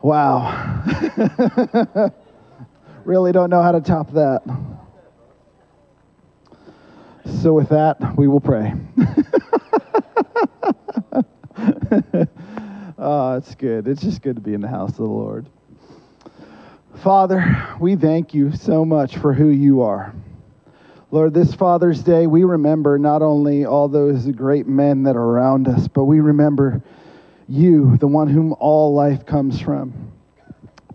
Wow. really don't know how to top that. So, with that, we will pray. oh, it's good. It's just good to be in the house of the Lord. Father, we thank you so much for who you are. Lord, this Father's Day, we remember not only all those great men that are around us, but we remember you, the one whom all life comes from.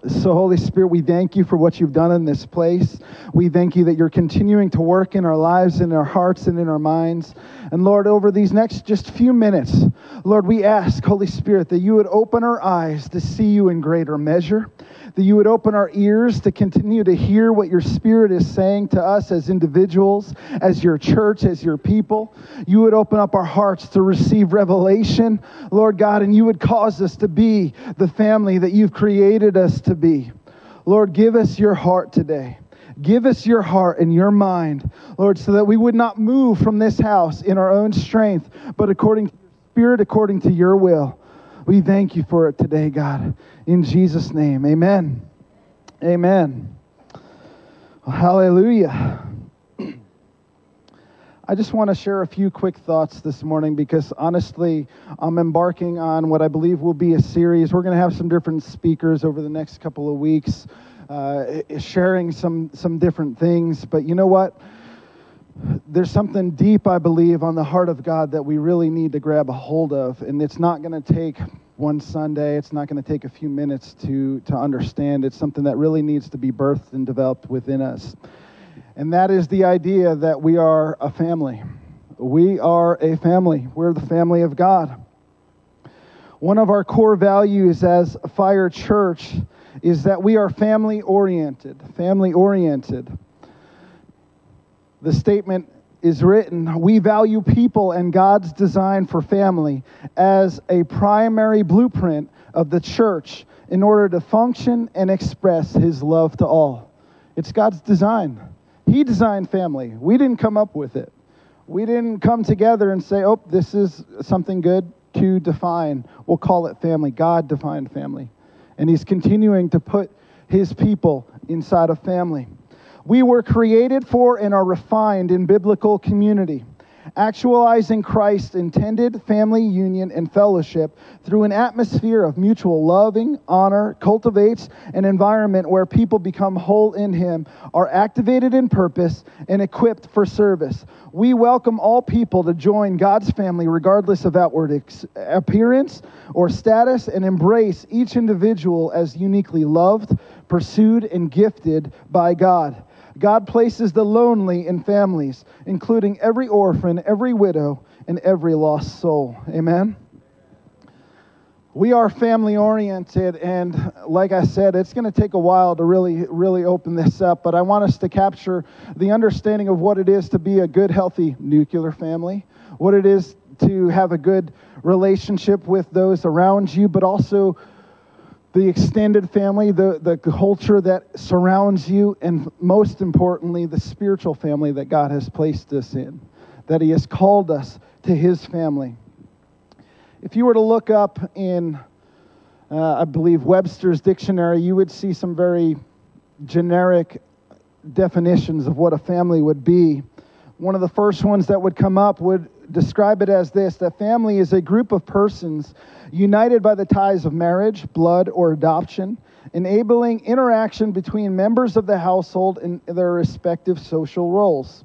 So, Holy Spirit, we thank you for what you've done in this place. We thank you that you're continuing to work in our lives, in our hearts, and in our minds. And Lord, over these next just few minutes, Lord, we ask, Holy Spirit, that you would open our eyes to see you in greater measure, that you would open our ears to continue to hear what your Spirit is saying to us as individuals, as your church, as your people. You would open up our hearts to receive revelation, Lord God, and you would cause us to be the family that you've created us to be. Lord, give us your heart today. Give us your heart and your mind, Lord, so that we would not move from this house in our own strength, but according to your spirit, according to your will. We thank you for it today, God. In Jesus' name, amen. Amen. Well, hallelujah. I just want to share a few quick thoughts this morning because honestly, I'm embarking on what I believe will be a series. We're going to have some different speakers over the next couple of weeks, uh, sharing some some different things. But you know what? There's something deep, I believe, on the heart of God that we really need to grab a hold of, and it's not going to take one Sunday. It's not going to take a few minutes to to understand. It's something that really needs to be birthed and developed within us and that is the idea that we are a family. We are a family. We're the family of God. One of our core values as Fire Church is that we are family oriented. Family oriented. The statement is written We value people and God's design for family as a primary blueprint of the church in order to function and express His love to all. It's God's design. He designed family. We didn't come up with it. We didn't come together and say, oh, this is something good to define. We'll call it family. God defined family. And He's continuing to put His people inside of family. We were created for and are refined in biblical community actualizing Christ's intended family union and fellowship through an atmosphere of mutual loving, honor, cultivates an environment where people become whole in Him, are activated in purpose, and equipped for service. We welcome all people to join God's family regardless of outward ex- appearance or status and embrace each individual as uniquely loved, pursued, and gifted by God. God places the lonely in families, including every orphan, every widow, and every lost soul. Amen. We are family oriented, and like I said, it's going to take a while to really, really open this up. But I want us to capture the understanding of what it is to be a good, healthy nuclear family, what it is to have a good relationship with those around you, but also the extended family, the, the culture that surrounds you, and most importantly, the spiritual family that God has placed us in, that He has called us to His family. If you were to look up in, uh, I believe, Webster's dictionary, you would see some very generic definitions of what a family would be. One of the first ones that would come up would describe it as this that family is a group of persons united by the ties of marriage, blood, or adoption, enabling interaction between members of the household in their respective social roles.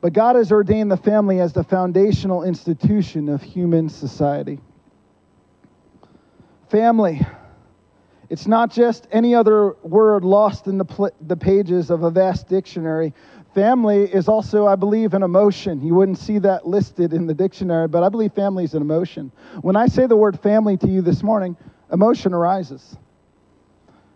But God has ordained the family as the foundational institution of human society. Family. It's not just any other word lost in the, pl- the pages of a vast dictionary. Family is also, I believe, an emotion. You wouldn't see that listed in the dictionary, but I believe family is an emotion. When I say the word family to you this morning, emotion arises.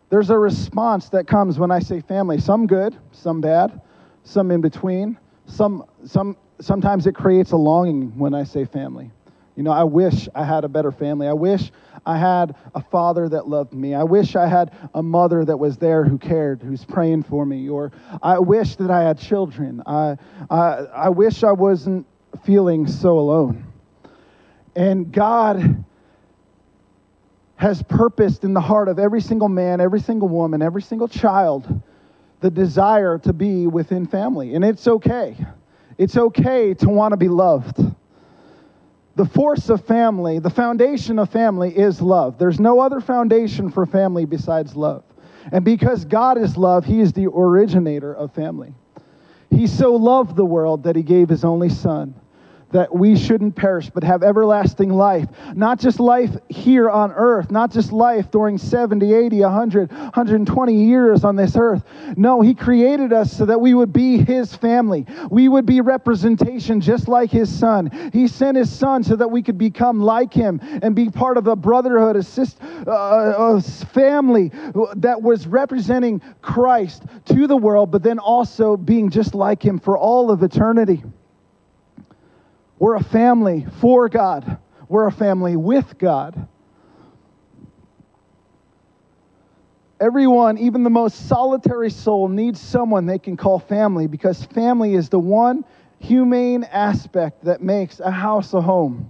There's a response that comes when I say family, some good, some bad, some in between. Some, some, sometimes it creates a longing when I say family. You know, I wish I had a better family. I wish I had a father that loved me. I wish I had a mother that was there who cared, who's praying for me. Or I wish that I had children. I, I, I wish I wasn't feeling so alone. And God has purposed in the heart of every single man, every single woman, every single child the desire to be within family. And it's okay. It's okay to want to be loved. The force of family, the foundation of family is love. There's no other foundation for family besides love. And because God is love, He is the originator of family. He so loved the world that He gave His only Son that we shouldn't perish but have everlasting life. Not just life here on earth, not just life during 70, 80, 100, 120 years on this earth. No, He created us so that we would be His family. We would be representation just like His Son. He sent His Son so that we could become like Him and be part of a brotherhood, a, sis, uh, a family that was representing Christ to the world, but then also being just like Him for all of eternity. We're a family for God, we're a family with God. Everyone, even the most solitary soul, needs someone they can call family because family is the one humane aspect that makes a house a home.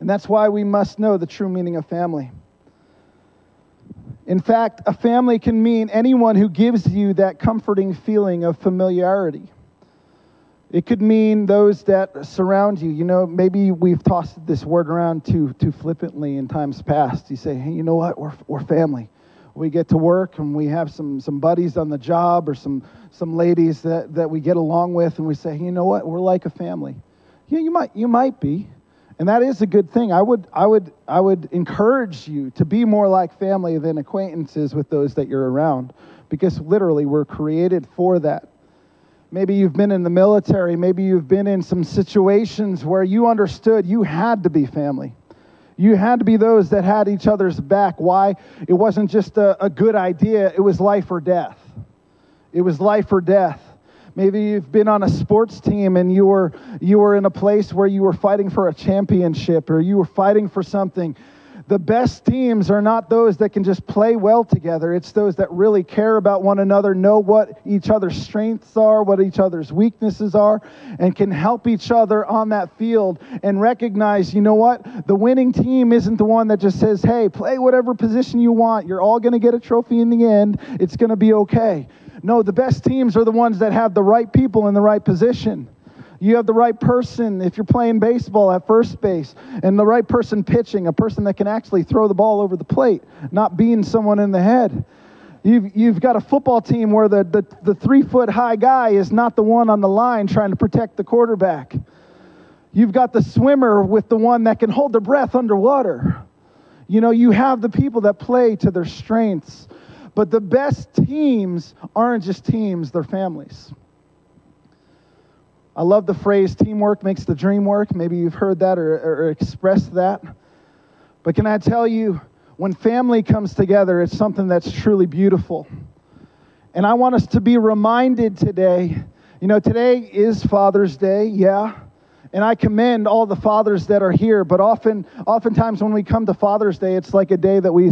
And that's why we must know the true meaning of family. In fact, a family can mean anyone who gives you that comforting feeling of familiarity. It could mean those that surround you. You know, maybe we've tossed this word around too, too flippantly in times past. You say, hey, you know what? We're, we're family. We get to work and we have some, some buddies on the job or some, some ladies that, that we get along with, and we say, hey, you know what? We're like a family. Yeah, you might, you might be. And that is a good thing. I would, I, would, I would encourage you to be more like family than acquaintances with those that you're around because literally we're created for that. Maybe you've been in the military. Maybe you've been in some situations where you understood you had to be family. You had to be those that had each other's back. Why? It wasn't just a, a good idea, it was life or death. It was life or death. Maybe you've been on a sports team and you were, you were in a place where you were fighting for a championship or you were fighting for something the best teams are not those that can just play well together. It's those that really care about one another, know what each other's strengths are, what each other's weaknesses are, and can help each other on that field and recognize, you know what? The winning team isn't the one that just says, hey, play whatever position you want. You're all going to get a trophy in the end. It's going to be okay. No, the best teams are the ones that have the right people in the right position. You have the right person if you're playing baseball at first base, and the right person pitching, a person that can actually throw the ball over the plate, not being someone in the head. You've, you've got a football team where the, the, the three foot high guy is not the one on the line trying to protect the quarterback. You've got the swimmer with the one that can hold their breath underwater. You know, you have the people that play to their strengths. But the best teams aren't just teams, they're families. I love the phrase teamwork makes the dream work. Maybe you've heard that or, or, expressed that. But can I tell you, when family comes together, it's something that's truly beautiful. And I want us to be reminded today. You know, today is Father's Day, yeah. And I commend all the fathers that are here, but often, oftentimes when we come to Father's Day, it's like a day that we,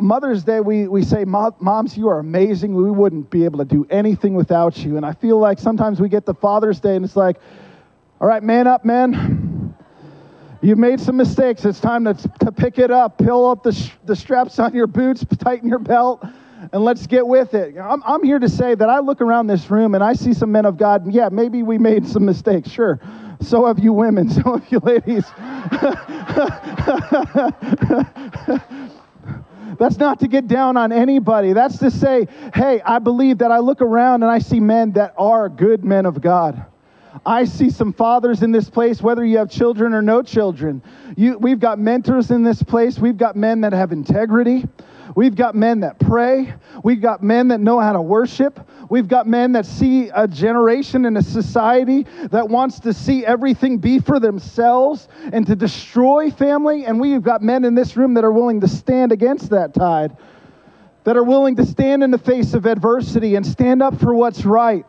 Mother's Day, we, we say, Moms, you are amazing. We wouldn't be able to do anything without you. And I feel like sometimes we get to Father's Day and it's like, all right, man up, man. You've made some mistakes. It's time to, to pick it up, pull up the, sh- the straps on your boots, tighten your belt, and let's get with it. I'm, I'm here to say that I look around this room and I see some men of God. Yeah, maybe we made some mistakes, sure. So have you women, so have you ladies. That's not to get down on anybody. That's to say, hey, I believe that I look around and I see men that are good men of God. I see some fathers in this place, whether you have children or no children. You, we've got mentors in this place. We've got men that have integrity. We've got men that pray. We've got men that know how to worship. We've got men that see a generation and a society that wants to see everything be for themselves and to destroy family. And we've got men in this room that are willing to stand against that tide, that are willing to stand in the face of adversity and stand up for what's right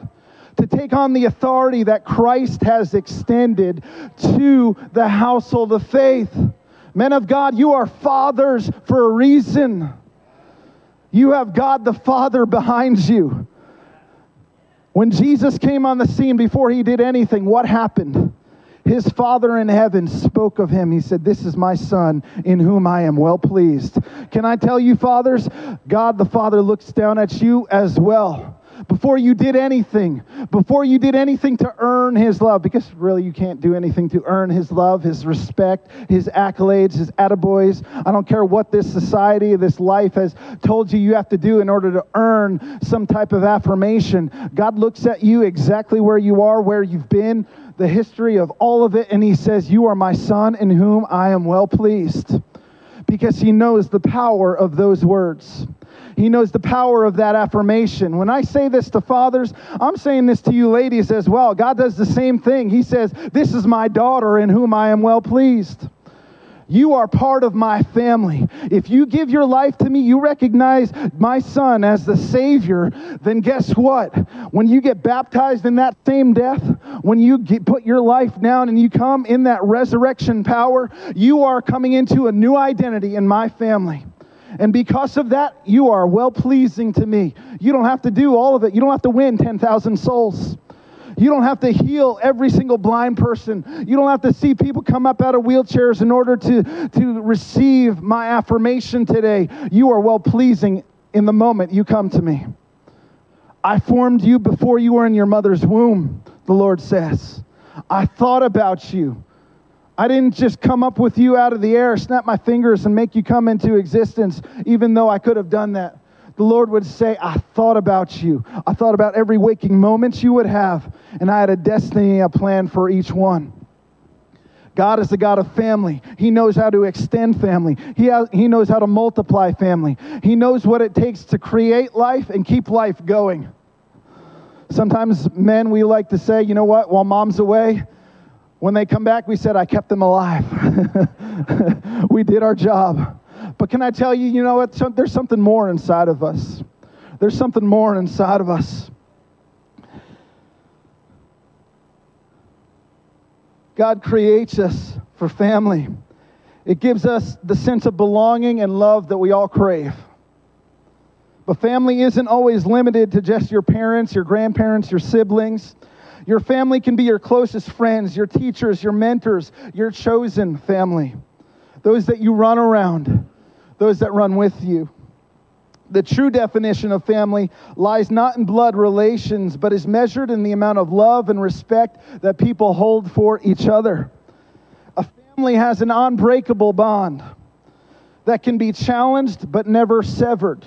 to take on the authority that Christ has extended to the household of faith. Men of God, you are fathers for a reason. You have God the Father behind you. When Jesus came on the scene before he did anything, what happened? his Father in heaven spoke of him. He said, This is my Son in whom I am well pleased. Can I tell you, fathers? God the Father looks down at you as well before you did anything, before you did anything to earn his love, because really you can't do anything to earn his love, his respect, his accolades, his attaboys. I don't care what this society, this life has told you you have to do in order to earn some type of affirmation. God looks at you exactly where you are, where you've been, the history of all of it, and he says, You are my son in whom I am well pleased. Because he knows the power of those words. He knows the power of that affirmation. When I say this to fathers, I'm saying this to you ladies as well. God does the same thing. He says, This is my daughter in whom I am well pleased. You are part of my family. If you give your life to me, you recognize my son as the Savior, then guess what? When you get baptized in that same death, when you get, put your life down and you come in that resurrection power, you are coming into a new identity in my family. And because of that, you are well pleasing to me. You don't have to do all of it. You don't have to win 10,000 souls. You don't have to heal every single blind person. You don't have to see people come up out of wheelchairs in order to, to receive my affirmation today. You are well pleasing in the moment you come to me. I formed you before you were in your mother's womb, the Lord says. I thought about you. I didn't just come up with you out of the air, snap my fingers, and make you come into existence, even though I could have done that. The Lord would say, I thought about you. I thought about every waking moment you would have, and I had a destiny, a plan for each one. God is the God of family. He knows how to extend family. He, has, he knows how to multiply family. He knows what it takes to create life and keep life going. Sometimes men, we like to say, you know what, while mom's away, when they come back, we said, I kept them alive. we did our job. But can I tell you, you know what? There's something more inside of us. There's something more inside of us. God creates us for family. It gives us the sense of belonging and love that we all crave. But family isn't always limited to just your parents, your grandparents, your siblings. Your family can be your closest friends, your teachers, your mentors, your chosen family, those that you run around, those that run with you. The true definition of family lies not in blood relations, but is measured in the amount of love and respect that people hold for each other. A family has an unbreakable bond that can be challenged but never severed.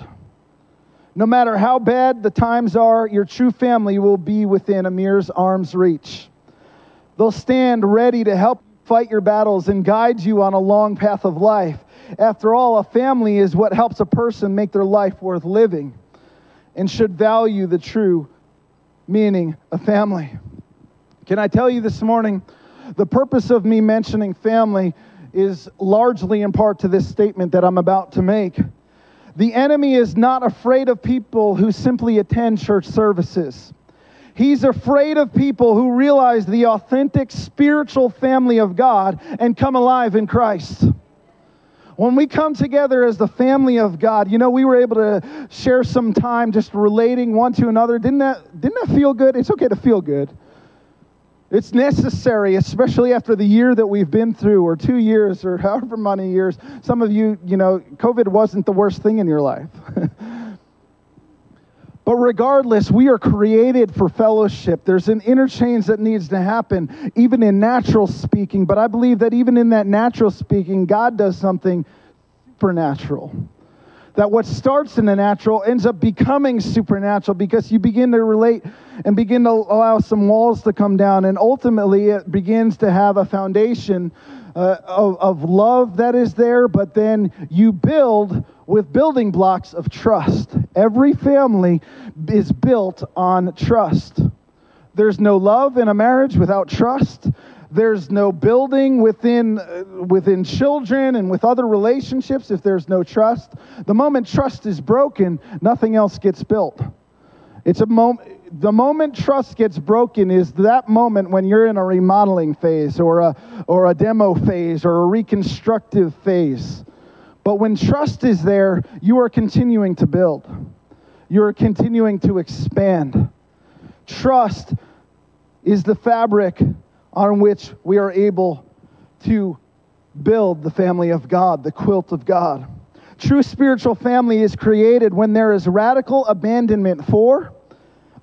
No matter how bad the times are, your true family will be within Amir's arm's reach. They'll stand ready to help fight your battles and guide you on a long path of life. After all, a family is what helps a person make their life worth living and should value the true meaning of family. Can I tell you this morning, the purpose of me mentioning family is largely in part to this statement that I'm about to make. The enemy is not afraid of people who simply attend church services. He's afraid of people who realize the authentic spiritual family of God and come alive in Christ. When we come together as the family of God, you know, we were able to share some time just relating one to another. Didn't that, didn't that feel good? It's okay to feel good. It's necessary, especially after the year that we've been through, or two years, or however many years. Some of you, you know, COVID wasn't the worst thing in your life. but regardless, we are created for fellowship. There's an interchange that needs to happen, even in natural speaking. But I believe that even in that natural speaking, God does something supernatural that what starts in the natural ends up becoming supernatural because you begin to relate and begin to allow some walls to come down. And ultimately, it begins to have a foundation uh, of, of love that is there, but then you build with building blocks of trust. Every family is built on trust. There's no love in a marriage without trust. There's no building within, uh, within children and with other relationships if there's no trust. The moment trust is broken, nothing else gets built. It's a moment the moment trust gets broken is that moment when you're in a remodeling phase or a, or a demo phase or a reconstructive phase. But when trust is there, you are continuing to build, you are continuing to expand. Trust is the fabric on which we are able to build the family of God, the quilt of God. True spiritual family is created when there is radical abandonment for,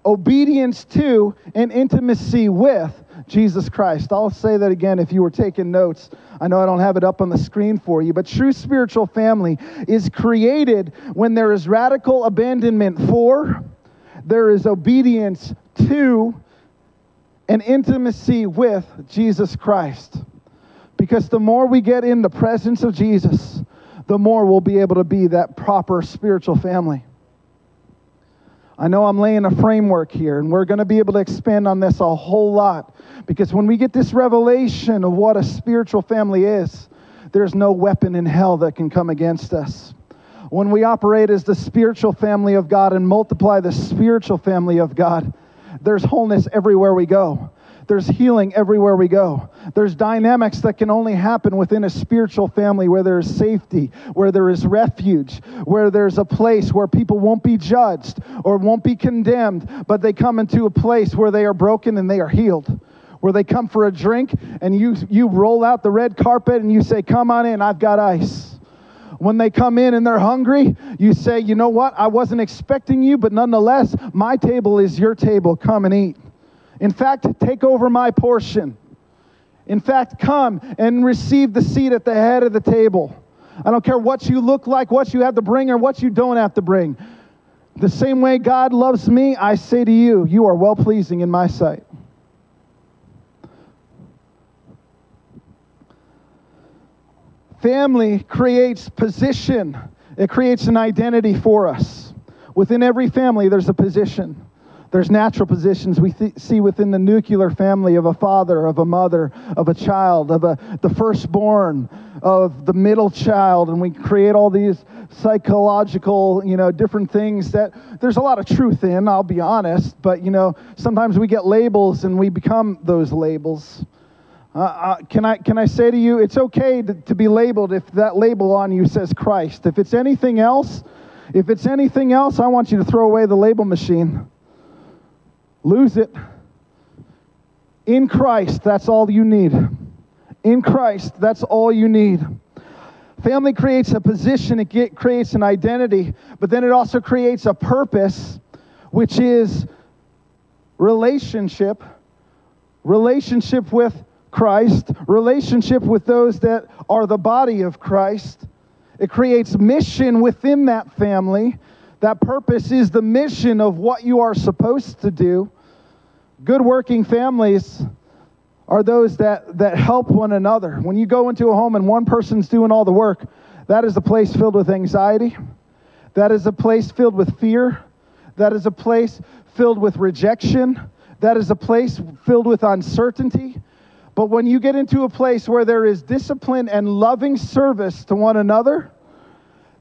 obedience to, and intimacy with Jesus Christ. I'll say that again if you were taking notes. I know I don't have it up on the screen for you, but true spiritual family is created when there is radical abandonment for, there is obedience to, and intimacy with Jesus Christ. Because the more we get in the presence of Jesus, the more we'll be able to be that proper spiritual family. I know I'm laying a framework here, and we're going to be able to expand on this a whole lot because when we get this revelation of what a spiritual family is, there's no weapon in hell that can come against us. When we operate as the spiritual family of God and multiply the spiritual family of God, there's wholeness everywhere we go. There's healing everywhere we go. There's dynamics that can only happen within a spiritual family where there is safety, where there is refuge, where there's a place where people won't be judged or won't be condemned, but they come into a place where they are broken and they are healed. Where they come for a drink and you, you roll out the red carpet and you say, Come on in, I've got ice when they come in and they're hungry, you say, You know what? I wasn't expecting you, but nonetheless, my table is your table. Come and eat. In fact, take over my portion. In fact, come and receive the seat at the head of the table. I don't care what you look like, what you have to bring, or what you don't have to bring. The same way God loves me, I say to you, you are well pleasing in my sight. Family creates position, it creates an identity for us. Within every family, there's a position. There's natural positions we th- see within the nuclear family of a father, of a mother, of a child, of a, the firstborn, of the middle child, and we create all these psychological, you know, different things that there's a lot of truth in, I'll be honest, but, you know, sometimes we get labels and we become those labels. Uh, uh, can, I, can I say to you, it's okay to, to be labeled if that label on you says Christ. If it's anything else, if it's anything else, I want you to throw away the label machine lose it. In Christ, that's all you need. In Christ, that's all you need. Family creates a position, it get, creates an identity, but then it also creates a purpose, which is relationship, relationship with Christ, relationship with those that are the body of Christ. It creates mission within that family, that purpose is the mission of what you are supposed to do. Good working families are those that, that help one another. When you go into a home and one person's doing all the work, that is a place filled with anxiety. That is a place filled with fear. That is a place filled with rejection. That is a place filled with uncertainty. But when you get into a place where there is discipline and loving service to one another,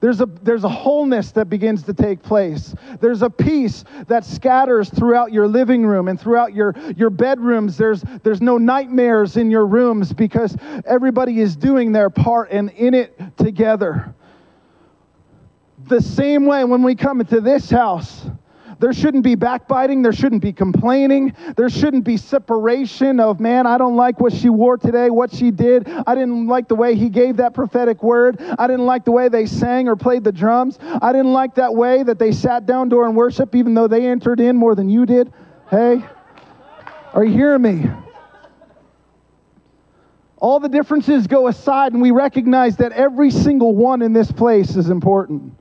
there's a, there's a wholeness that begins to take place. There's a peace that scatters throughout your living room and throughout your, your bedrooms. There's, there's no nightmares in your rooms because everybody is doing their part and in it together. The same way when we come into this house, there shouldn't be backbiting. There shouldn't be complaining. There shouldn't be separation of, man, I don't like what she wore today, what she did. I didn't like the way he gave that prophetic word. I didn't like the way they sang or played the drums. I didn't like that way that they sat down during worship, even though they entered in more than you did. Hey, are you hearing me? All the differences go aside, and we recognize that every single one in this place is important.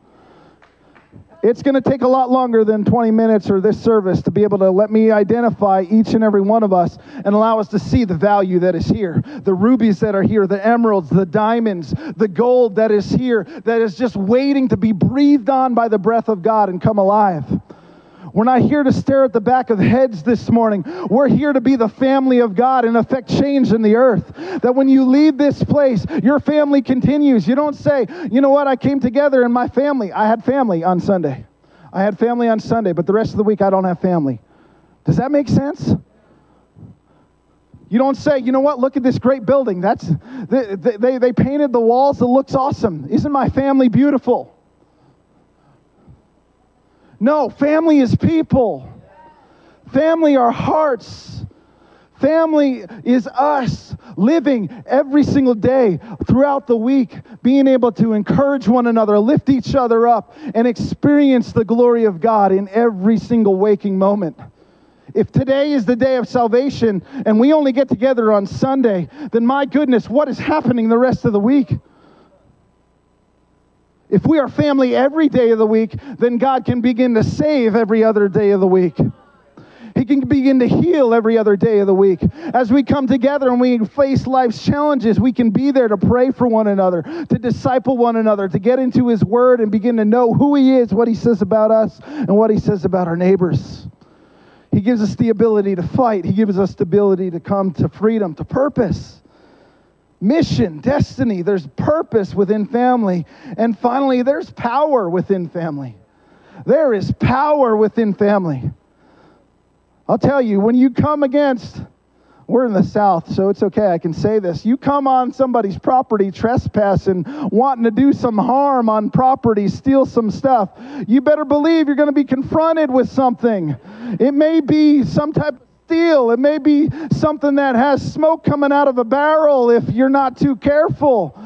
It's going to take a lot longer than 20 minutes or this service to be able to let me identify each and every one of us and allow us to see the value that is here. The rubies that are here, the emeralds, the diamonds, the gold that is here, that is just waiting to be breathed on by the breath of God and come alive. We're not here to stare at the back of heads this morning. We're here to be the family of God and affect change in the earth. That when you leave this place, your family continues. You don't say, you know what, I came together and my family, I had family on Sunday. I had family on Sunday, but the rest of the week I don't have family. Does that make sense? You don't say, you know what, look at this great building. That's they, they, they painted the walls, it looks awesome. Isn't my family beautiful? No, family is people. Family are hearts. Family is us living every single day throughout the week, being able to encourage one another, lift each other up, and experience the glory of God in every single waking moment. If today is the day of salvation and we only get together on Sunday, then my goodness, what is happening the rest of the week? If we are family every day of the week, then God can begin to save every other day of the week. He can begin to heal every other day of the week. As we come together and we face life's challenges, we can be there to pray for one another, to disciple one another, to get into His Word and begin to know who He is, what He says about us, and what He says about our neighbors. He gives us the ability to fight, He gives us the ability to come to freedom, to purpose mission, destiny, there's purpose within family. And finally, there's power within family. There is power within family. I'll tell you, when you come against, we're in the South, so it's okay, I can say this. You come on somebody's property trespassing, wanting to do some harm on property, steal some stuff, you better believe you're going to be confronted with something. It may be some type of steel. It may be something that has smoke coming out of a barrel if you're not too careful.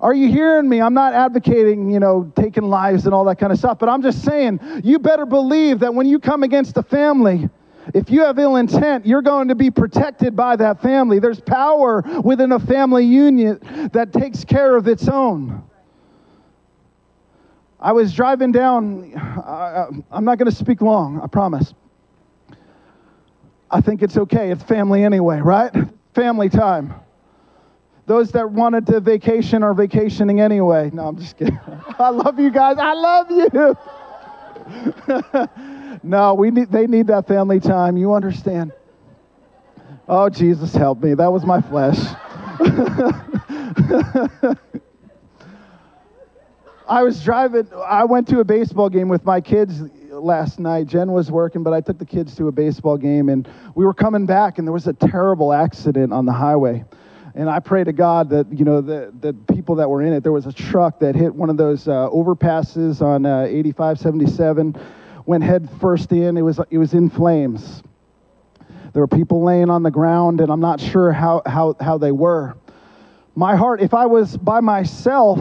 Are you hearing me? I'm not advocating, you know, taking lives and all that kind of stuff, but I'm just saying you better believe that when you come against a family, if you have ill intent, you're going to be protected by that family. There's power within a family union that takes care of its own. I was driving down, I'm not going to speak long, I promise. I think it's okay. It's family anyway, right? Family time. Those that wanted to vacation are vacationing anyway. No, I'm just kidding. I love you guys. I love you. no, we need, they need that family time. You understand? Oh, Jesus, help me. That was my flesh. I was driving, I went to a baseball game with my kids last night. Jen was working, but I took the kids to a baseball game, and we were coming back, and there was a terrible accident on the highway. And I pray to God that you know the the people that were in it. There was a truck that hit one of those uh, overpasses on uh, 85, 77, went head first in. It was it was in flames. There were people laying on the ground, and I'm not sure how how how they were. My heart, if I was by myself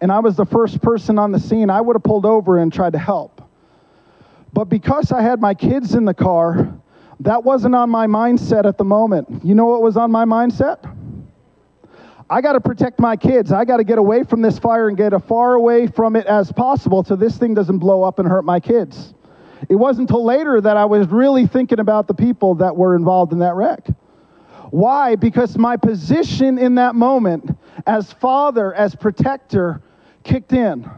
and I was the first person on the scene, I would have pulled over and tried to help. But because I had my kids in the car, that wasn't on my mindset at the moment. You know what was on my mindset? I got to protect my kids. I got to get away from this fire and get as far away from it as possible so this thing doesn't blow up and hurt my kids. It wasn't until later that I was really thinking about the people that were involved in that wreck. Why? Because my position in that moment as father, as protector, kicked in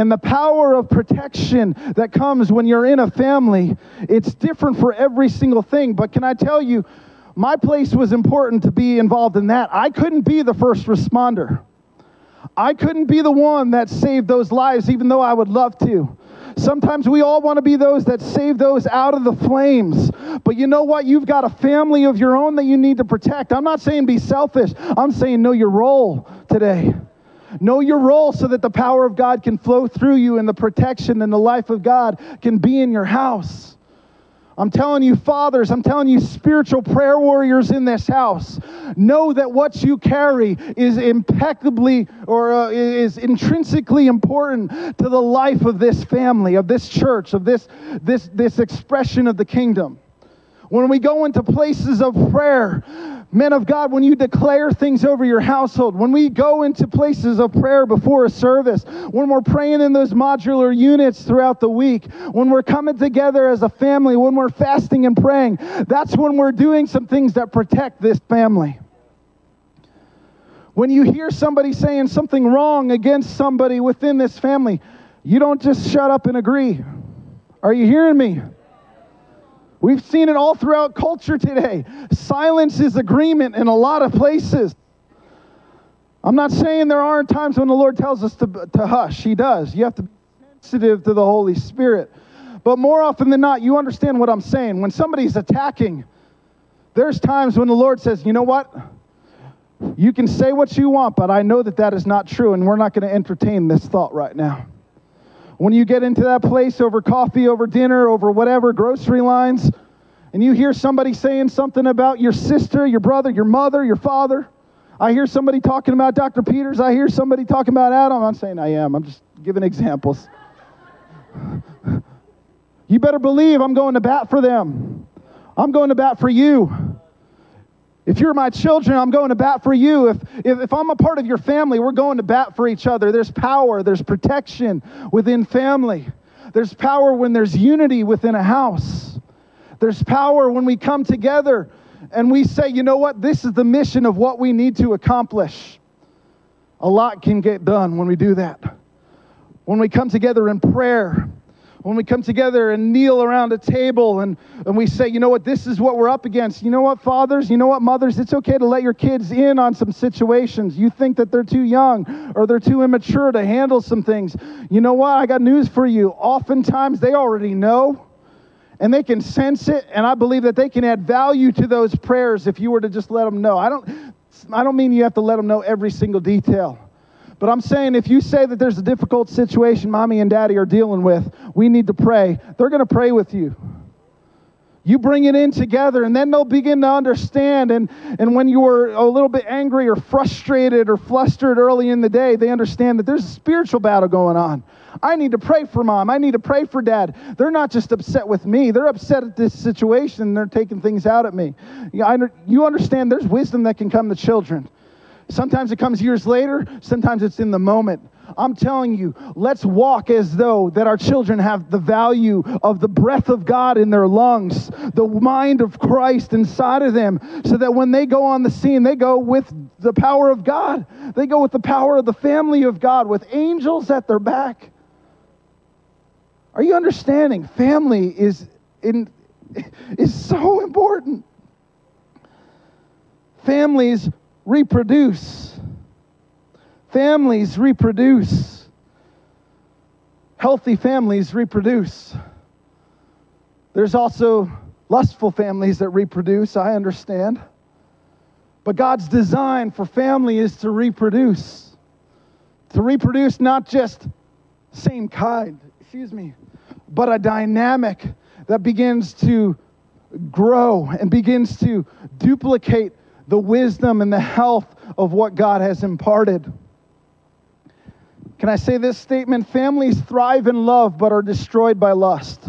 and the power of protection that comes when you're in a family, it's different for every single thing. But can I tell you, my place was important to be involved in that. I couldn't be the first responder. I couldn't be the one that saved those lives, even though I would love to. Sometimes we all want to be those that save those out of the flames. But you know what? You've got a family of your own that you need to protect. I'm not saying be selfish, I'm saying know your role today. Know your role so that the power of God can flow through you and the protection and the life of God can be in your house. I'm telling you, fathers, I'm telling you, spiritual prayer warriors in this house, know that what you carry is impeccably or uh, is intrinsically important to the life of this family, of this church, of this, this, this expression of the kingdom. When we go into places of prayer, Men of God, when you declare things over your household, when we go into places of prayer before a service, when we're praying in those modular units throughout the week, when we're coming together as a family, when we're fasting and praying, that's when we're doing some things that protect this family. When you hear somebody saying something wrong against somebody within this family, you don't just shut up and agree. Are you hearing me? We've seen it all throughout culture today. Silence is agreement in a lot of places. I'm not saying there aren't times when the Lord tells us to, to hush. He does. You have to be sensitive to the Holy Spirit. But more often than not, you understand what I'm saying. When somebody's attacking, there's times when the Lord says, you know what? You can say what you want, but I know that that is not true, and we're not going to entertain this thought right now. When you get into that place over coffee, over dinner, over whatever, grocery lines, and you hear somebody saying something about your sister, your brother, your mother, your father, I hear somebody talking about Dr. Peters, I hear somebody talking about Adam. I'm saying I am, I'm just giving examples. You better believe I'm going to bat for them. I'm going to bat for you. If you're my children, I'm going to bat for you. If, if, if, I'm a part of your family, we're going to bat for each other. There's power, there's protection within family. There's power when there's unity within a house. There's power when we come together and we say, you know what, this is the mission of what we need to accomplish. A lot can get done when we do that. When we come together in prayer, when we come together and kneel around a table and, and we say, you know what, this is what we're up against. You know what, fathers, you know what, mothers, it's okay to let your kids in on some situations. You think that they're too young or they're too immature to handle some things. You know what, I got news for you. Oftentimes they already know and they can sense it, and I believe that they can add value to those prayers if you were to just let them know. I don't, I don't mean you have to let them know every single detail. But I'm saying if you say that there's a difficult situation mommy and daddy are dealing with, we need to pray. They're going to pray with you. You bring it in together, and then they'll begin to understand. And, and when you were a little bit angry or frustrated or flustered early in the day, they understand that there's a spiritual battle going on. I need to pray for mom. I need to pray for dad. They're not just upset with me, they're upset at this situation and they're taking things out at me. You understand there's wisdom that can come to children. Sometimes it comes years later, sometimes it's in the moment. I'm telling you, let's walk as though that our children have the value of the breath of God in their lungs, the mind of Christ inside of them, so that when they go on the scene, they go with the power of God. They go with the power of the family of God, with angels at their back. Are you understanding? Family is in, is so important. Families reproduce. Families reproduce. Healthy families reproduce. There's also lustful families that reproduce, I understand. But God's design for family is to reproduce. To reproduce not just same kind, excuse me, but a dynamic that begins to grow and begins to duplicate the wisdom and the health of what God has imparted. Can I say this statement? Families thrive in love but are destroyed by lust.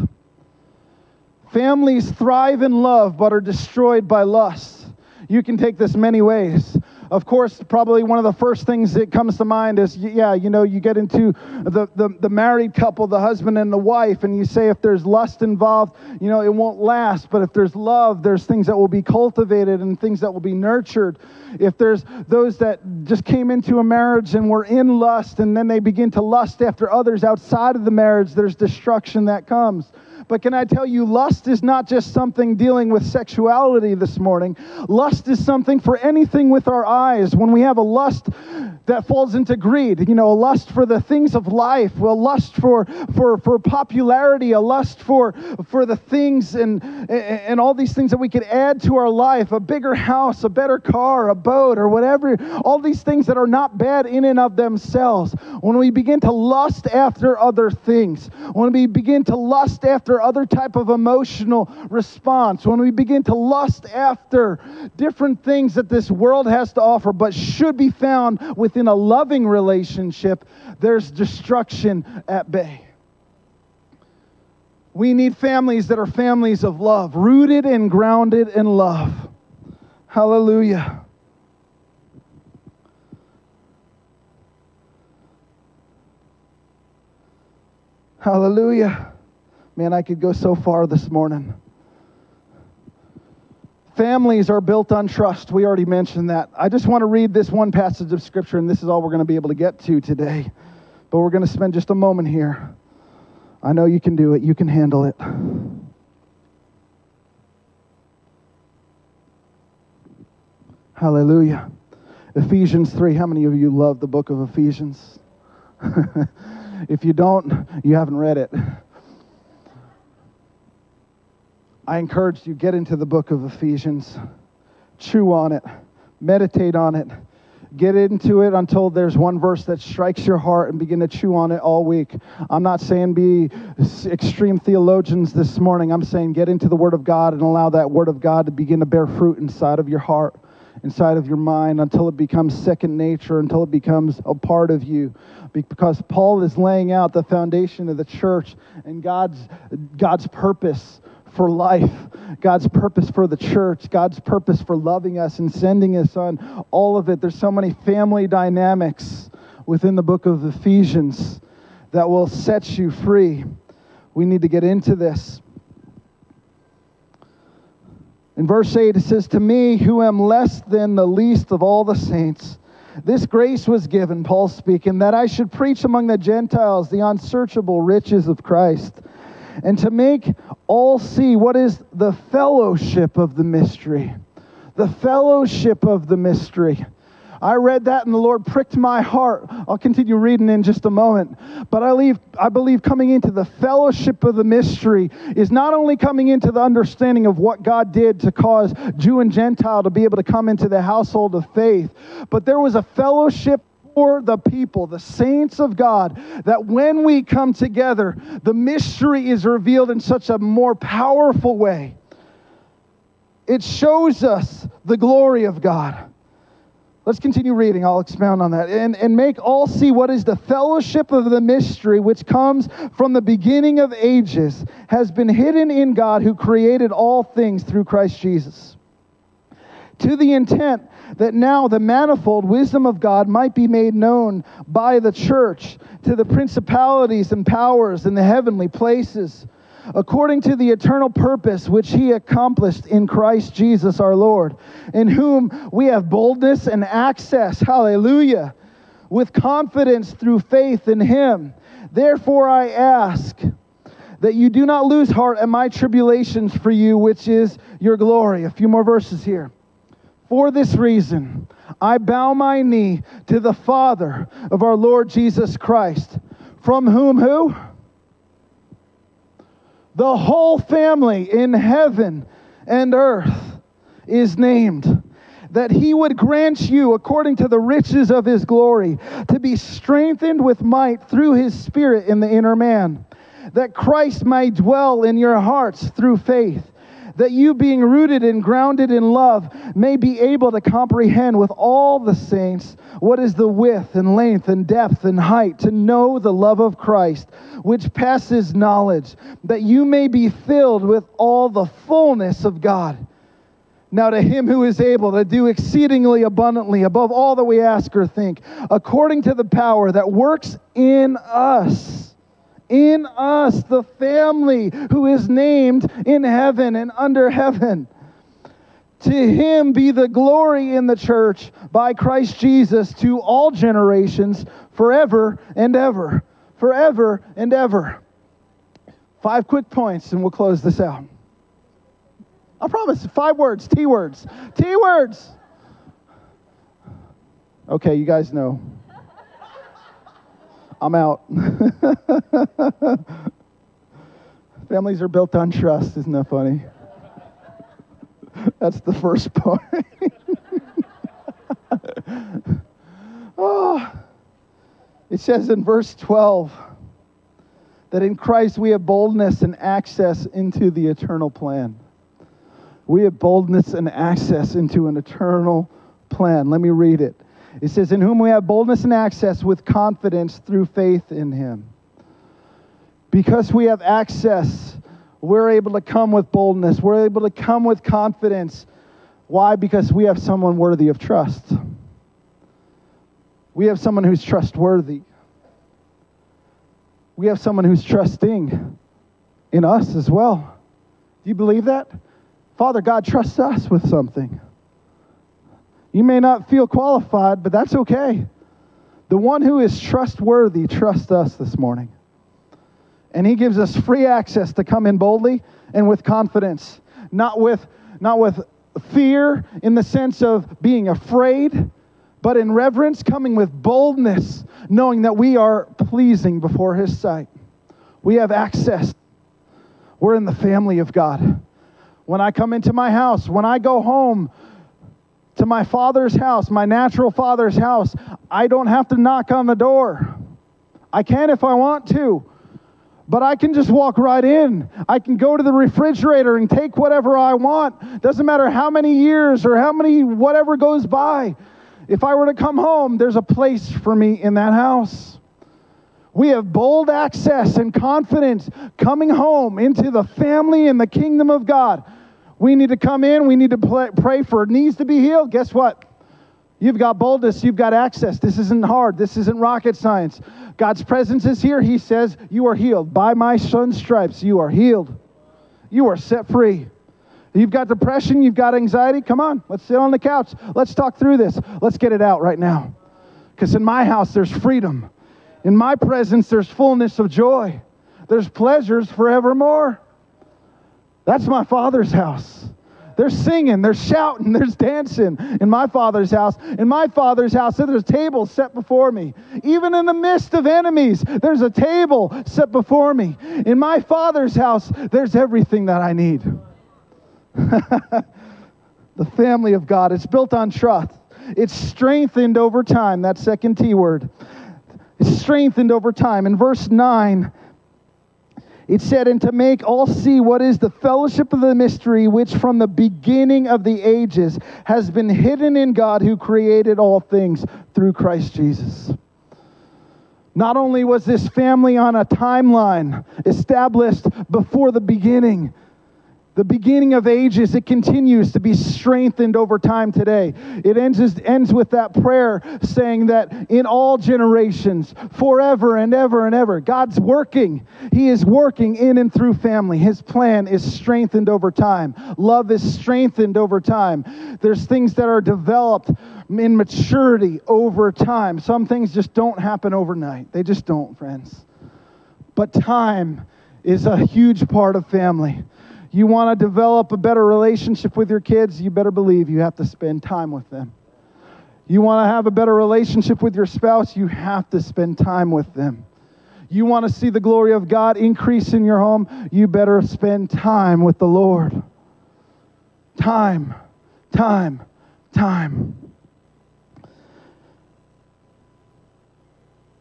Families thrive in love but are destroyed by lust. You can take this many ways. Of course, probably one of the first things that comes to mind is yeah, you know, you get into the, the, the married couple, the husband and the wife, and you say if there's lust involved, you know, it won't last. But if there's love, there's things that will be cultivated and things that will be nurtured. If there's those that just came into a marriage and were in lust and then they begin to lust after others outside of the marriage, there's destruction that comes. But can I tell you, lust is not just something dealing with sexuality this morning. Lust is something for anything with our eyes. When we have a lust that falls into greed, you know, a lust for the things of life, a lust for for for popularity, a lust for for the things and and all these things that we could add to our life, a bigger house, a better car, a boat, or whatever, all these things that are not bad in and of themselves. When we begin to lust after other things, when we begin to lust after other type of emotional response, when we begin to lust after different things that this world has to offer, but should be found within a loving relationship, there's destruction at bay. We need families that are families of love, rooted and grounded in love. Hallelujah. Hallelujah. Man, I could go so far this morning. Families are built on trust. We already mentioned that. I just want to read this one passage of Scripture, and this is all we're going to be able to get to today. But we're going to spend just a moment here. I know you can do it, you can handle it. Hallelujah. Ephesians 3. How many of you love the book of Ephesians? if you don't, you haven't read it. I encourage you get into the book of Ephesians, chew on it, meditate on it. get into it until there's one verse that strikes your heart and begin to chew on it all week. I'm not saying be extreme theologians this morning. I'm saying get into the Word of God and allow that Word of God to begin to bear fruit inside of your heart, inside of your mind, until it becomes second nature, until it becomes a part of you. Because Paul is laying out the foundation of the church and God's, God's purpose for life, God's purpose for the church, God's purpose for loving us and sending His Son, all of it. There's so many family dynamics within the book of Ephesians that will set you free. We need to get into this. In verse 8, it says, To me, who am less than the least of all the saints, this grace was given, Paul speaking, that I should preach among the Gentiles the unsearchable riches of Christ and to make all see what is the fellowship of the mystery. The fellowship of the mystery. I read that and the Lord pricked my heart. I'll continue reading in just a moment. But I, leave, I believe coming into the fellowship of the mystery is not only coming into the understanding of what God did to cause Jew and Gentile to be able to come into the household of faith, but there was a fellowship for the people, the saints of God, that when we come together, the mystery is revealed in such a more powerful way. It shows us the glory of God. Let's continue reading. I'll expound on that. And, and make all see what is the fellowship of the mystery which comes from the beginning of ages, has been hidden in God who created all things through Christ Jesus. To the intent that now the manifold wisdom of God might be made known by the church to the principalities and powers in the heavenly places, according to the eternal purpose which he accomplished in Christ Jesus our Lord, in whom we have boldness and access, hallelujah, with confidence through faith in him. Therefore I ask, that you do not lose heart at my tribulations for you, which is your glory. A few more verses here. For this reason, I bow my knee to the Father of our Lord Jesus Christ, from whom who? The whole family in heaven and earth is named that he would grant you, according to the riches of his glory, to be strengthened with might through his Spirit in the inner man, that Christ may dwell in your hearts through faith that you, being rooted and grounded in love, may be able to comprehend with all the saints what is the width and length and depth and height, to know the love of Christ, which passes knowledge, that you may be filled with all the fullness of God. Now, to him who is able to do exceedingly abundantly above all that we ask or think, according to the power that works in us in us, the family who is named in heaven and under heaven. To him be the glory in the church by Christ Jesus to all generations, forever and ever. Forever and ever. Five quick points, and we'll close this out. I promise, five words, T words. T words. Okay, you guys know. I'm out. Families are built on trust. Isn't that funny? That's the first point. oh, ah. it says in verse 12 that in Christ we have boldness and access into the eternal plan. We have boldness and access into an eternal plan. Let me read it. It says, In whom we have boldness and access with confidence through faith in him. Because we have access, we're able to come with boldness. We're able to come with confidence. Why? Because we have someone worthy of trust. We have someone who's trustworthy. We have someone who's trusting in us as well. Do you believe that? Father God trusts us with something. You may not feel qualified, but that's okay. The one who is trustworthy trusts us this morning. And he gives us free access to come in boldly and with confidence, not with, not with fear in the sense of being afraid, but in reverence, coming with boldness, knowing that we are pleasing before his sight. We have access. We're in the family of God. When I come into my house, when I go home, to my father's house, my natural father's house, I don't have to knock on the door. I can if I want to, but I can just walk right in. I can go to the refrigerator and take whatever I want. Doesn't matter how many years or how many whatever goes by. If I were to come home, there's a place for me in that house. We have bold access and confidence coming home into the family and the kingdom of God. We need to come in, we need to pray for needs to be healed. Guess what? You've got boldness, you've got access. This isn't hard, this isn't rocket science. God's presence is here. He says, You are healed. By my son's stripes, you are healed. You are set free. You've got depression, you've got anxiety. Come on, let's sit on the couch. Let's talk through this. Let's get it out right now. Because in my house, there's freedom. In my presence, there's fullness of joy. There's pleasures forevermore. That's my Father's house. They're singing, they're shouting, there's dancing in my Father's house. In my Father's house, there's a table set before me. Even in the midst of enemies, there's a table set before me. In my Father's house, there's everything that I need. the family of God, it's built on trust. It's strengthened over time. That second T word It's strengthened over time. In verse 9, it said, And to make all see what is the fellowship of the mystery, which from the beginning of the ages has been hidden in God who created all things through Christ Jesus. Not only was this family on a timeline established before the beginning, the beginning of ages, it continues to be strengthened over time today. It ends, ends with that prayer saying that in all generations, forever and ever and ever, God's working. He is working in and through family. His plan is strengthened over time. Love is strengthened over time. There's things that are developed in maturity over time. Some things just don't happen overnight, they just don't, friends. But time is a huge part of family. You want to develop a better relationship with your kids, you better believe you have to spend time with them. You want to have a better relationship with your spouse, you have to spend time with them. You want to see the glory of God increase in your home, you better spend time with the Lord. Time, time, time.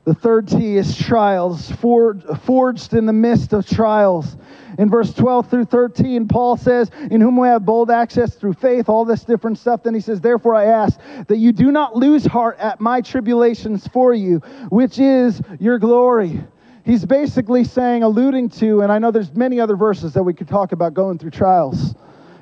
The third T is trials, forged in the midst of trials. In verse 12 through 13, Paul says, In whom we have bold access through faith, all this different stuff. Then he says, Therefore I ask that you do not lose heart at my tribulations for you, which is your glory. He's basically saying, alluding to, and I know there's many other verses that we could talk about going through trials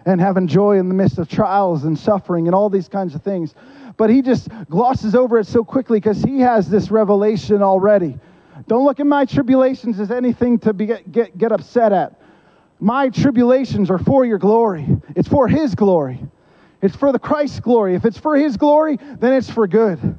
and having joy in the midst of trials and suffering and all these kinds of things. But he just glosses over it so quickly because he has this revelation already. Don't look at my tribulations as anything to be, get, get upset at. My tribulations are for your glory. It's for His glory. It's for the Christ's glory. If it's for His glory, then it's for good.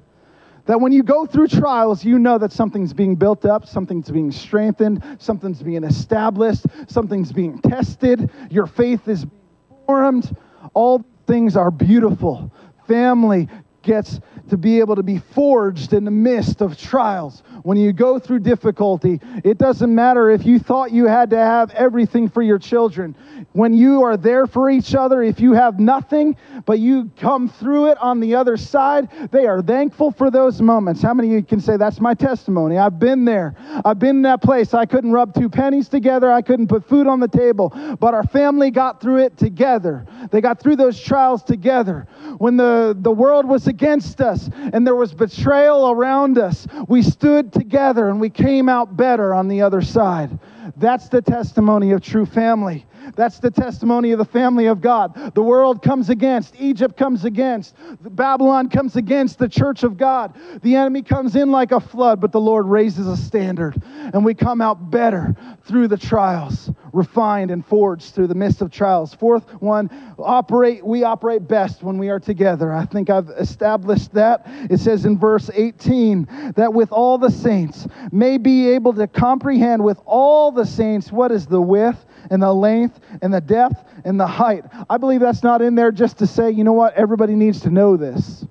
That when you go through trials, you know that something's being built up, something's being strengthened, something's being established, something's being tested, your faith is being formed. All things are beautiful. Family gets to be able to be forged in the midst of trials. When you go through difficulty, it doesn't matter if you thought you had to have everything for your children. When you are there for each other, if you have nothing, but you come through it on the other side, they are thankful for those moments. How many of you can say, That's my testimony? I've been there. I've been in that place. I couldn't rub two pennies together, I couldn't put food on the table, but our family got through it together. They got through those trials together. When the, the world was against us and there was betrayal around us, we stood together and we came out better on the other side. That's the testimony of true family. That's the testimony of the family of God. The world comes against, Egypt comes against, Babylon comes against the church of God. The enemy comes in like a flood, but the Lord raises a standard, and we come out better through the trials, refined and forged through the midst of trials. Fourth one, operate we operate best when we are together. I think I've established that. It says in verse 18 that with all the saints may be able to comprehend with all the saints what is the width and the length and the depth and the height. I believe that's not in there just to say, you know what, everybody needs to know this.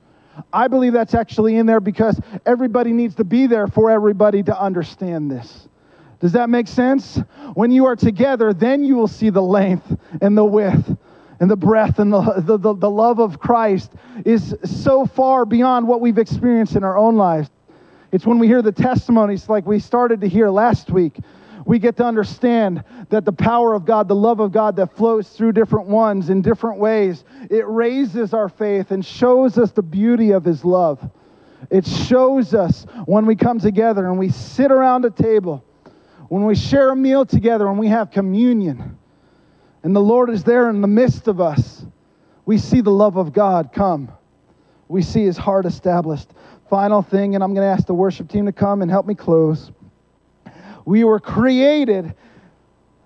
I believe that's actually in there because everybody needs to be there for everybody to understand this. Does that make sense? When you are together, then you will see the length and the width and the breath and the, the, the, the love of Christ is so far beyond what we've experienced in our own lives. It's when we hear the testimonies like we started to hear last week, we get to understand that the power of God, the love of God that flows through different ones in different ways, it raises our faith and shows us the beauty of His love. It shows us when we come together and we sit around a table, when we share a meal together and we have communion, and the Lord is there in the midst of us, we see the love of God come. We see His heart established. Final thing, and I'm going to ask the worship team to come and help me close. We were created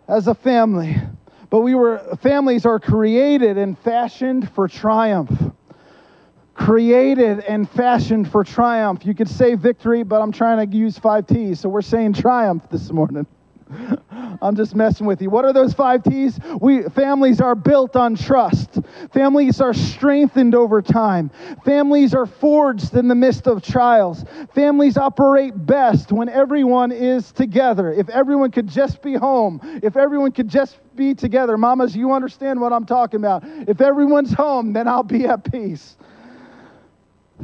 as a family, but we were families are created and fashioned for triumph. Created and fashioned for triumph. You could say victory, but I'm trying to use five T's, so we're saying triumph this morning. I'm just messing with you. What are those five T's? We families are built on trust. Families are strengthened over time. Families are forged in the midst of trials. Families operate best when everyone is together. If everyone could just be home, if everyone could just be together, mamas, you understand what I'm talking about. If everyone's home, then I'll be at peace.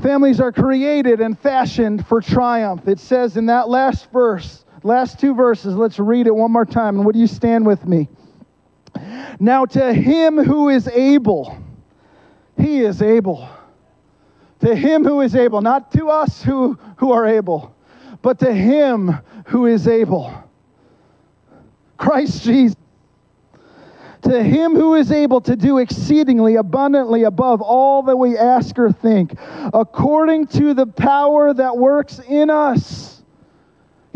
Families are created and fashioned for triumph. It says in that last verse, Last two verses, let's read it one more time. And would you stand with me? Now, to him who is able, he is able. To him who is able, not to us who, who are able, but to him who is able. Christ Jesus. To him who is able to do exceedingly abundantly above all that we ask or think, according to the power that works in us.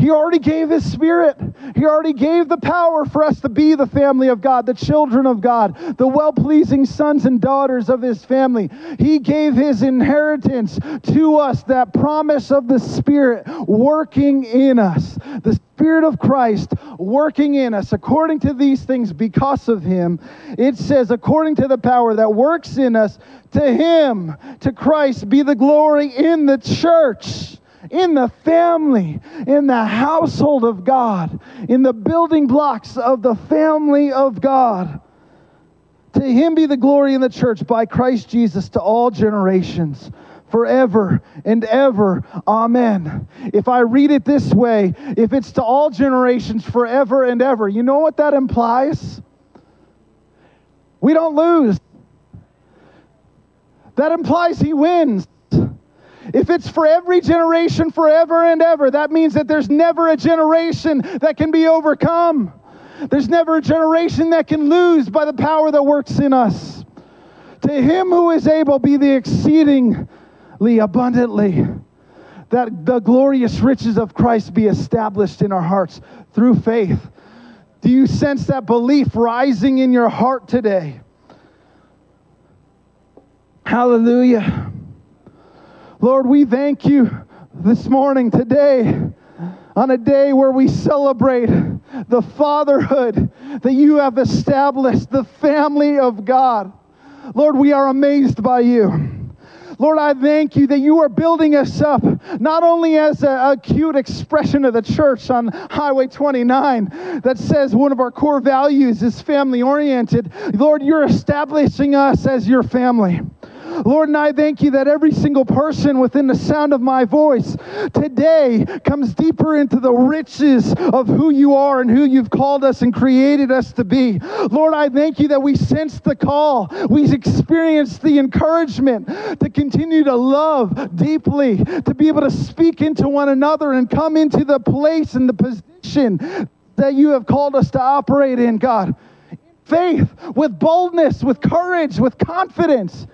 He already gave His Spirit. He already gave the power for us to be the family of God, the children of God, the well pleasing sons and daughters of His family. He gave His inheritance to us, that promise of the Spirit working in us. The Spirit of Christ working in us according to these things because of Him. It says, according to the power that works in us, to Him, to Christ, be the glory in the church in the family, in the household of God, in the building blocks of the family of God. To him be the glory in the church by Christ Jesus to all generations, forever and ever. Amen. If I read it this way, if it's to all generations, forever and ever, you know what that implies? We don't lose. That implies he wins. If it's for every generation forever and ever, that means that there's never a generation that can be overcome. There's never a generation that can lose by the power that works in us. To him who is able be the exceedingly abundantly that the glorious riches of Christ be established in our hearts through faith. Do you sense that belief rising in your heart today? Hallelujah. Lord, we thank you this morning, today, on a day where we celebrate the fatherhood that you have established, the family of God. Lord, we are amazed by you. Lord, I thank you that you are building us up, not only as a, a, cute expression of the church on Highway 29 that says one of our core values is family oriented. Lord, you're establishing us as your family. Lord, and I thank you that every single person within the sound of my voice today comes deeper into the riches of who you are and who you've called us and created us to be. Lord, I thank you that we sense the call. We experience the encouragement to continue to love deeply, to be able to speak into one another and come into the place and the position that you have called us to operate in, God faith, with boldness, with courage, with confidence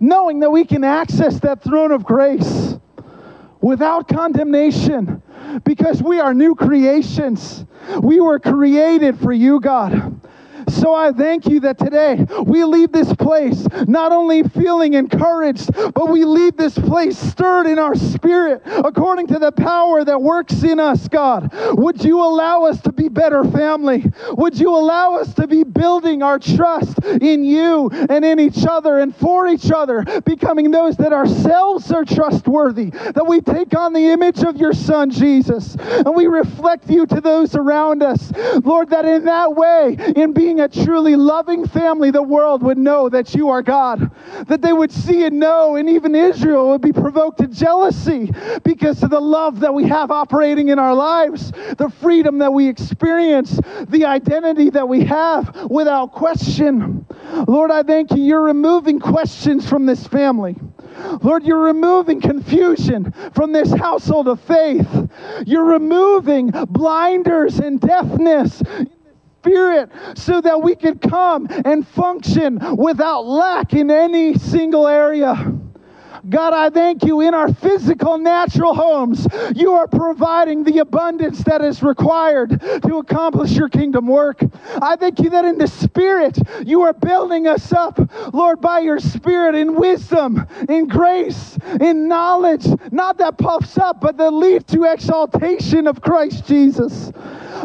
knowing that we can access that throne of grace without condemnation because we are new creations. We were created for you, God. So I thank you that today we leave this place not only feeling encouraged, but we leave this place stirred in our spirit according to the power that works in us, God. Would you allow us to be better family? Would you allow us to be building our trust in you and in each other and for each other, becoming those that ourselves are trustworthy, that we take on the image of your Son, Jesus, and we reflect you to those around us. Lord, that in that way, in being a a truly loving family, the world would know that you are God. That they would see and know, and even Israel would be provoked to jealousy because of the love that we have operating in our lives, the freedom that we experience, the identity that we have without question. Lord, I thank you. You're removing questions from this family. Lord, you're removing confusion from this household of faith. You're removing blinders and deafness Spirit so that we could come and function without lack in any single area. God, I thank you in our physical, natural homes, you are providing the abundance that is required to accomplish your kingdom work. I thank you that in the Spirit, you are building us up, Lord, by your Spirit in wisdom, in grace, in knowledge, not that puffs up, but that leads to exaltation of Christ Jesus.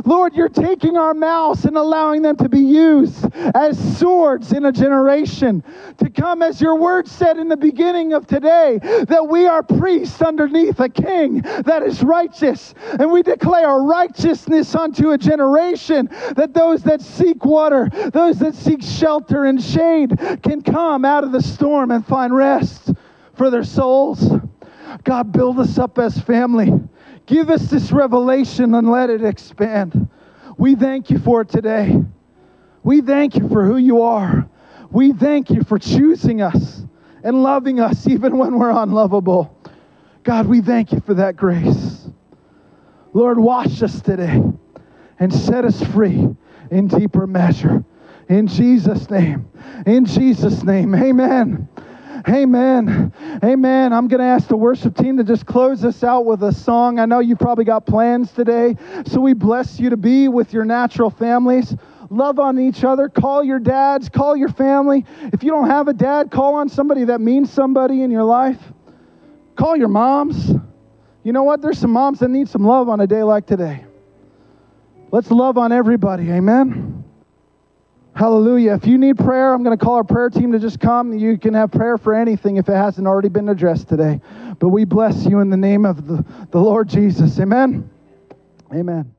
Lord, you're taking our mouths and allowing them to be used as swords in a generation. To come, as your word said in the beginning of today, that we are priests underneath a king that is righteous. And we declare righteousness unto a generation that those that seek water, those that seek shelter and shade, can come out of the storm and find rest for their souls. God, build us up as family. Give us this revelation and let it expand. We thank you for it today. We thank you for who you are. We thank you for choosing us and loving us even when we're unlovable. God, we thank you for that grace. Lord, wash us today and set us free in deeper measure. In Jesus' name. In Jesus' name. Amen. Amen. Amen. I'm going to ask the worship team to just close us out with a song. I know you probably got plans today, so we bless you to be with your natural families. Love on each other. Call your dads, call your family. If you don't have a dad, call on somebody that means somebody in your life. Call your moms. You know what? There's some moms that need some love on a day like today. Let's love on everybody. Amen. Hallelujah. If you need prayer, I'm going to call our prayer team to just come. You can have prayer for anything if it hasn't already been addressed today. But we bless you in the name of the, the Lord Jesus. Amen. Amen.